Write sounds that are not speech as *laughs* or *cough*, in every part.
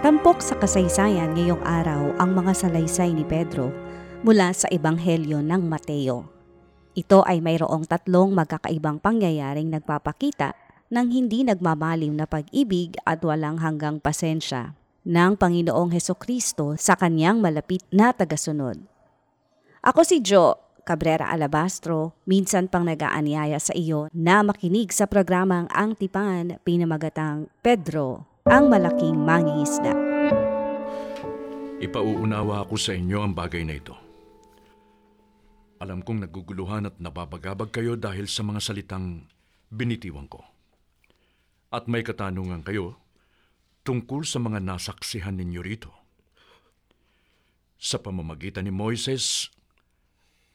Tampok sa kasaysayan ngayong araw ang mga salaysay ni Pedro mula sa Ebanghelyo ng Mateo. Ito ay mayroong tatlong magkakaibang pangyayaring nagpapakita ng hindi nagmamalim na pag-ibig at walang hanggang pasensya ng Panginoong Heso Kristo sa kanyang malapit na tagasunod. Ako si Jo Cabrera Alabastro, minsan pang nag-aanyaya sa iyo na makinig sa programang Ang Tipan, pinamagatang Pedro ang malaking mangingisda. Ipauunawa ako sa inyo ang bagay na ito. Alam kong naguguluhan at nababagabag kayo dahil sa mga salitang binitiwan ko. At may katanungan kayo tungkol sa mga nasaksihan ninyo rito. Sa pamamagitan ni Moises,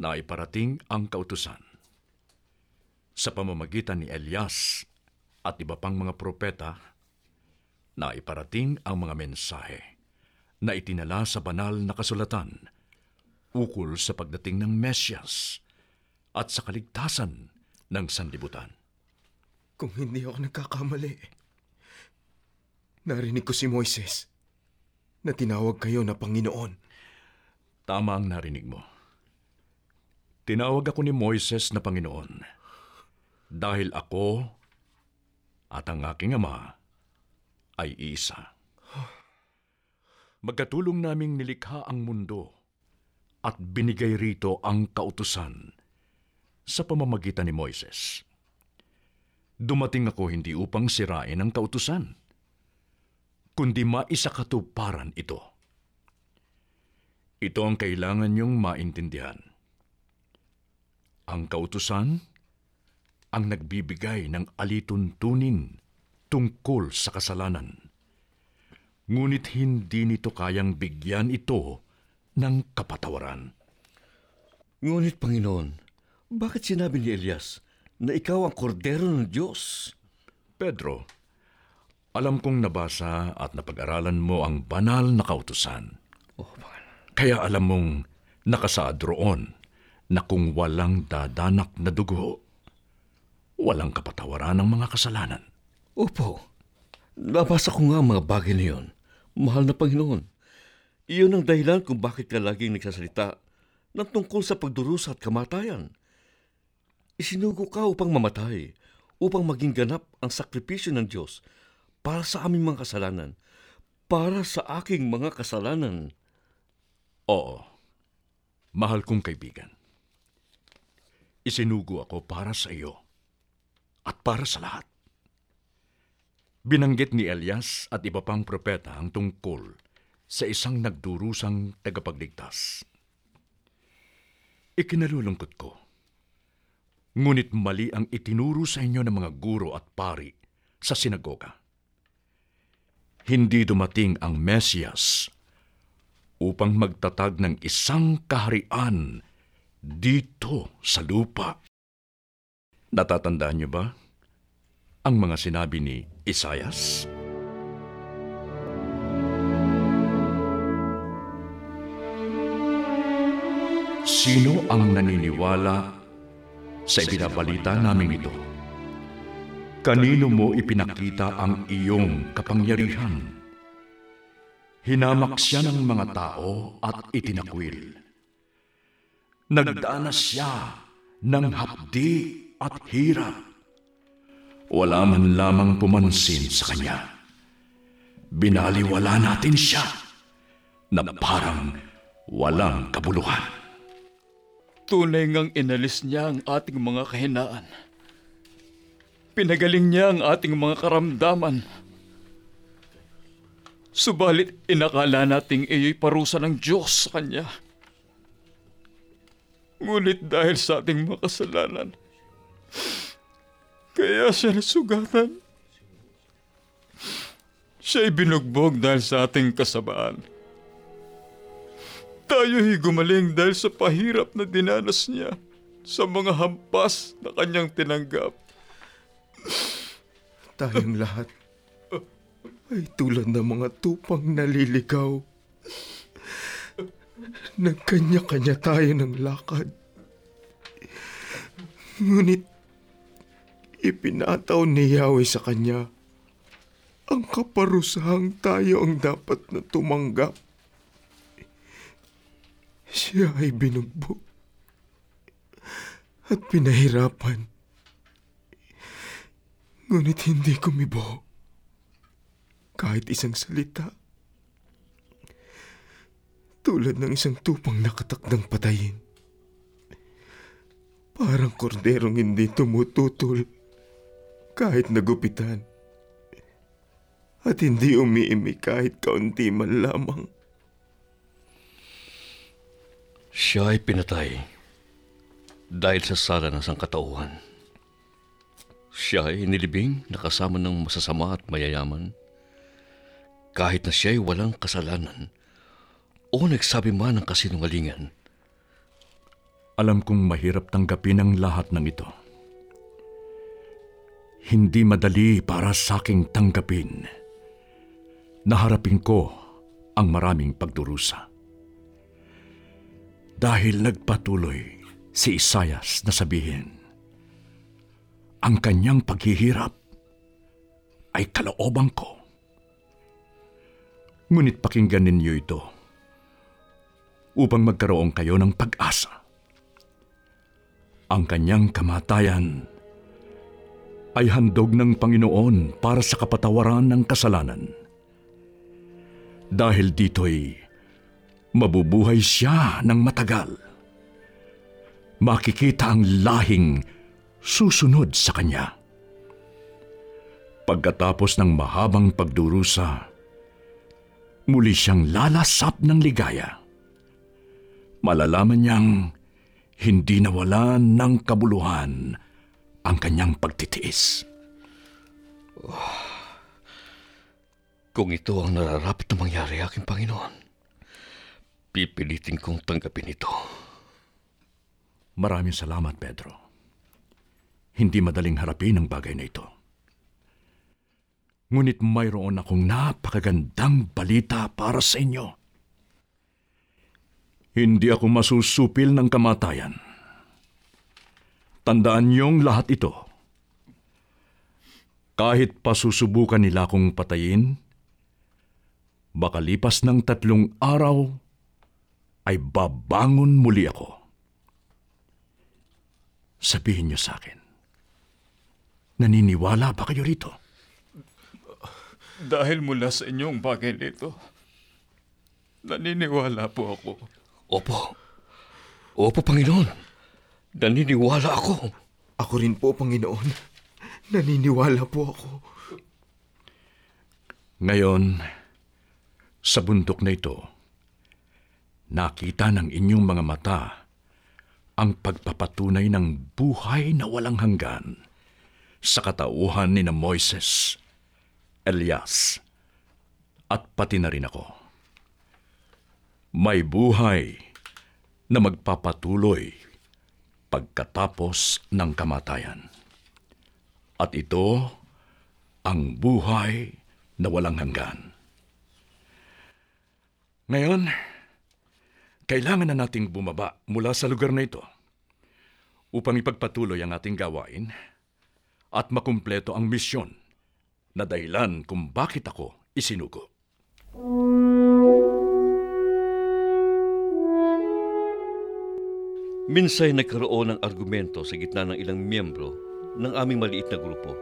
na iparating ang kautusan. Sa pamamagitan ni Elias at iba pang mga propeta, na iparating ang mga mensahe na itinala sa banal na kasulatan ukol sa pagdating ng Mesyas at sa kaligtasan ng sanlibutan. Kung hindi ako nagkakamali, narinig ko si Moises na tinawag kayo na Panginoon. Tama ang narinig mo. Tinawag ako ni Moises na Panginoon dahil ako at ang aking ama ay isa. Magkatulong naming nilikha ang mundo at binigay rito ang kautusan sa pamamagitan ni Moises. Dumating ako hindi upang sirain ang kautusan, kundi maisakatuparan ito. Ito ang kailangan niyong maintindihan. Ang kautusan ang nagbibigay ng alituntunin tungkol sa kasalanan. Ngunit hindi nito kayang bigyan ito ng kapatawaran. Ngunit Panginoon, bakit sinabi ni Elias na ikaw ang kordero ng Diyos? Pedro, alam kong nabasa at napag-aralan mo ang banal na kautusan. Oh, Kaya alam mong nakasaad roon na kung walang dadanak na dugo, walang kapatawaran ng mga kasalanan. Opo. Nabasa ko nga ang mga bagay na yun. Mahal na Panginoon. Iyon ang dahilan kung bakit ka laging nagsasalita ng tungkol sa pagdurusa at kamatayan. Isinugo ka upang mamatay, upang maging ganap ang sakripisyo ng Diyos para sa aming mga kasalanan, para sa aking mga kasalanan. Oo, mahal kong kaibigan. Isinugo ako para sa iyo at para sa lahat. Binanggit ni Elias at iba pang propeta ang tungkol sa isang nagdurusang tagapagligtas. Ikinalulungkot ko. Ngunit mali ang itinuro sa inyo ng mga guro at pari sa sinagoga. Hindi dumating ang Mesiyas upang magtatag ng isang kaharian dito sa lupa. Natatandaan niyo ba ang mga sinabi ni Isayas? Sino ang naniniwala sa ibinabalita namin ito? Kanino mo ipinakita ang iyong kapangyarihan? Hinamak siya ng mga tao at itinakwil. Nagdanas siya ng hapdi at hirap. Wala man lamang pumansin sa kanya. Binaliwala natin siya na parang walang kabuluhan. Tunay ngang inalis niya ang ating mga kahinaan. Pinagaling niya ang ating mga karamdaman. Subalit inakala nating iyo'y parusa ng Diyos sa Kanya. Ngunit dahil sa ating mga kasalanan, kaya siya nasugatan. Siya'y binugbog dahil sa ating kasabaan. Tayo'y gumaling dahil sa pahirap na dinanas niya sa mga hampas na kanyang tinanggap. Tayong lahat ay tulad ng mga tupang naliligaw. Nagkanya-kanya tayo ng lakad. Ngunit ipinataw ni Yahweh sa kanya ang kaparusahang tayo ang dapat na tumanggap. Siya ay binugbog at pinahirapan. Ngunit hindi kumibo. Kahit isang salita. Tulad ng isang tupang nakatakdang patayin. Parang korderong hindi tumututol. Kahit nagupitan. At hindi umiimi kahit kaunti man lamang. Siya ay pinatay dahil sa sala ng sangkatauhan. Siya ay nilibing na kasama ng masasama at mayayaman kahit na siya ay walang kasalanan o nagsabi man ng kasinungalingan. Alam kong mahirap tanggapin ang lahat ng ito. Hindi madali para sa aking tanggapin. Naharapin ko ang maraming pagdurusa. Dahil nagpatuloy si Isayas na sabihin, ang kanyang paghihirap ay kalooban ko. Ngunit pakinggan ninyo ito upang magkaroon kayo ng pag-asa. Ang kanyang kamatayan ay handog ng Panginoon para sa kapatawaran ng kasalanan. Dahil dito'y mabubuhay siya ng matagal. Makikita ang lahing susunod sa kanya. Pagkatapos ng mahabang pagdurusa, muli siyang lalasap ng ligaya. Malalaman niyang hindi nawalan ng kabuluhan ang kanyang pagtitiis. Kung ito ang nararapat na mangyari, aking Panginoon, pipilitin kong tanggapin ito. Maraming salamat, Pedro. Hindi madaling harapin ang bagay na ito. Ngunit mayroon akong napakagandang balita para sa inyo. Hindi ako masusupil ng kamatayan. Tandaan niyong lahat ito. Kahit pasusubukan nila akong patayin, makalipas ng tatlong araw, ay babangon muli ako. Sabihin niyo sa akin, naniniwala ba kayo rito? Dahil mula sa inyong bagay nito, naniniwala po ako. Opo. Opo, Panginoon. Naniniwala ako. Ako rin po, Panginoon. Naniniwala po ako. Ngayon, sa bundok na ito, nakita ng inyong mga mata ang pagpapatunay ng buhay na walang hanggan sa katauhan ni na Moises, Elias, at pati na rin ako. May buhay na magpapatuloy pagkatapos ng kamatayan. At ito ang buhay na walang hanggan. Ngayon, kailangan na nating bumaba mula sa lugar na ito upang ipagpatuloy ang ating gawain at makumpleto ang misyon na dahilan kung bakit ako isinugo. Minsay nagkaroon ng argumento sa gitna ng ilang miyembro ng aming maliit na grupo.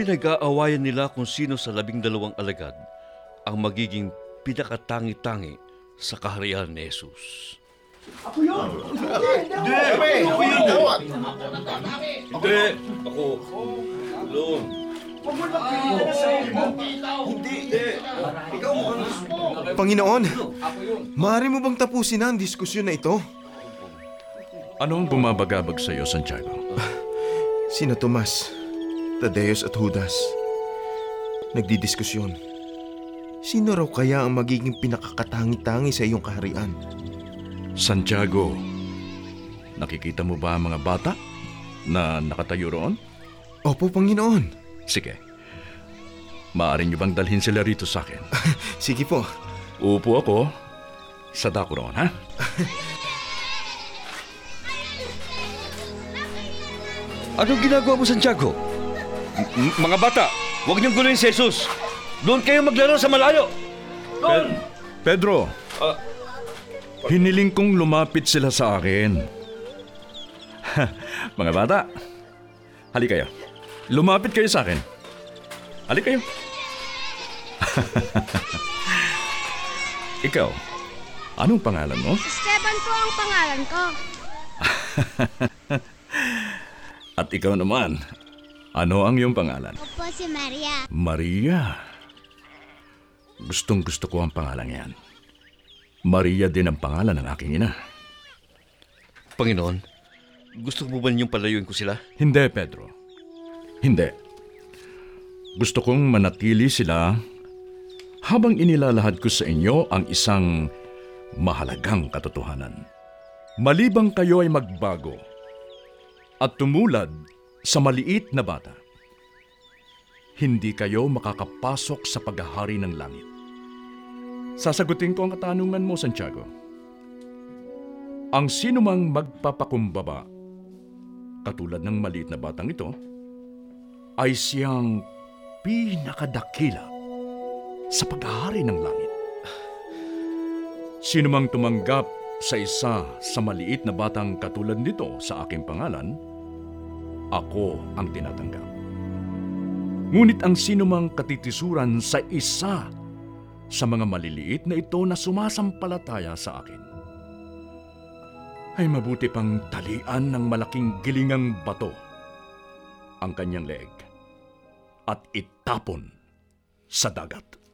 Pinag-aawayan nila kung sino sa labing dalawang alagad ang magiging pinakatangi-tangi sa kaharian ni Jesus. Hindi! Ako! Doon! Panginoon, maaari mo bang tapusin na ang diskusyon na ito? Ano ang bumabagabag sa iyo, Santiago? Sina Tomas, Tadeus at Judas. Nagdidiskusyon. Sino raw kaya ang magiging pinakakatangi-tangi sa iyong kaharian? Santiago, nakikita mo ba ang mga bata na nakatayo roon? Opo, Panginoon. Sige. Maaari niyo bang dalhin sila rito sa akin? *laughs* Sige po. Upo ako sa dako roon, ha? *laughs* Anong ginagawa mo, Santiago? M- mga bata, huwag niyong guluhin si Jesus. Doon kayo maglaro sa malayo. Doon! Pedro, hiniling kong lumapit sila sa akin. *laughs* mga bata, hali kayo. Lumapit kayo sa akin. Hali kayo. *laughs* Ikaw, anong pangalan mo? Esteban po ang pangalan ko. *laughs* At ikaw naman, ano ang iyong pangalan? Ako po si Maria. Maria. Gustong gusto ko ang pangalan yan. Maria din ang pangalan ng aking ina. Panginoon, gusto mo ba niyong palayuin ko sila? Hindi, Pedro. Hindi. Gusto kong manatili sila habang inilalahad ko sa inyo ang isang mahalagang katotohanan. Malibang kayo ay magbago at tumulad sa maliit na bata, hindi kayo makakapasok sa paghahari ng langit. Sasagutin ko ang katanungan mo, Santiago. Ang sinumang magpapakumbaba, katulad ng maliit na batang ito, ay siyang pinakadakila sa paghahari ng langit. Sino mang tumanggap sa isa sa maliit na batang katulad nito sa aking pangalan, ako ang tinatanggap. Ngunit ang sinumang katitisuran sa isa sa mga maliliit na ito na sumasampalataya sa akin, ay mabuti pang talian ng malaking gilingang bato ang kanyang leeg at itapon sa dagat.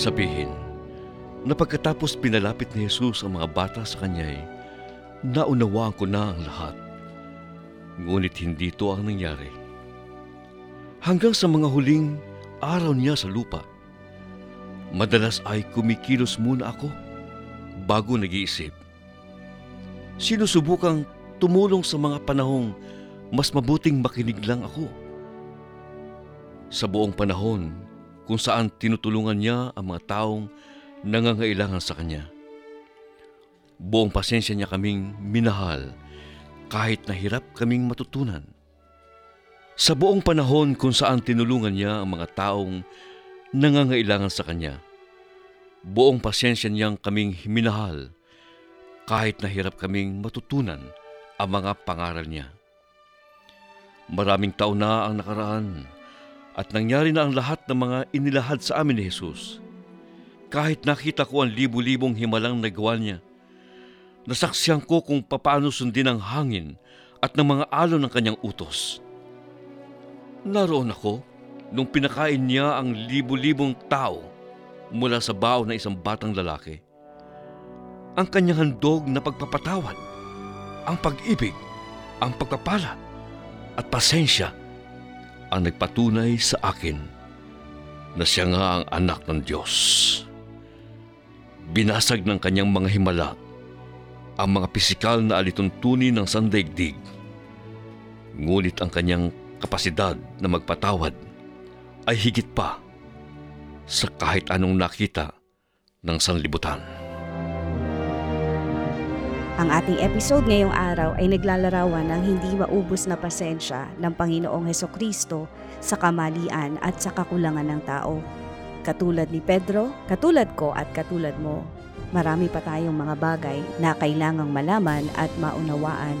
Sabihin na pagkatapos pinalapit ni Jesus ang mga bata sa kanya ay naunawaan ko na ang lahat. Ngunit hindi ito ang nangyari. Hanggang sa mga huling araw niya sa lupa, madalas ay kumikilos muna ako bago nag-iisip. Sinusubukang tumulong sa mga panahong mas mabuting makinig lang ako. Sa buong panahon kung saan tinutulungan niya ang mga taong nangangailangan sa kanya. Buong pasensya niya kaming minahal kahit nahirap kaming matutunan. Sa buong panahon kung saan tinulungan niya ang mga taong nangangailangan sa kanya, buong pasensya niyang kaming minahal kahit nahirap kaming matutunan ang mga pangaral niya. Maraming taon na ang nakaraan at nangyari na ang lahat ng mga inilahad sa amin ni Jesus. Kahit nakita ko ang libu-libong himalang nagawa niya, nasaksiyan ko kung papaano sundin ang hangin at ng mga alon ng kanyang utos. Naroon ako nung pinakain niya ang libu-libong tao mula sa bao ng isang batang lalaki. Ang kanyang handog na pagpapatawad, ang pag-ibig, ang pagpapala at pasensya ang nagpatunay sa akin na siya nga ang anak ng Diyos. Binasag ng kanyang mga himala ang mga pisikal na alituntunin ng sandaigdig. Ngunit ang kanyang kapasidad na magpatawad ay higit pa sa kahit anong nakita ng sanlibutan. Ang ating episode ngayong araw ay naglalarawan ng hindi maubos na pasensya ng Panginoong Heso Kristo sa kamalian at sa kakulangan ng tao. Katulad ni Pedro, katulad ko at katulad mo, marami pa tayong mga bagay na kailangang malaman at maunawaan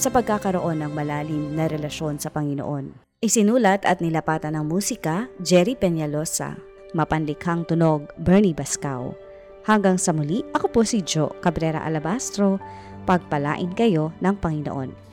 sa pagkakaroon ng malalim na relasyon sa Panginoon. Isinulat at nilapatan ng musika, Jerry Peñalosa. Mapanlikhang tunog, Bernie Bascao. Hanggang sa muli, ako po si Jo Cabrera Alabastro. Pagpalain kayo ng Panginoon.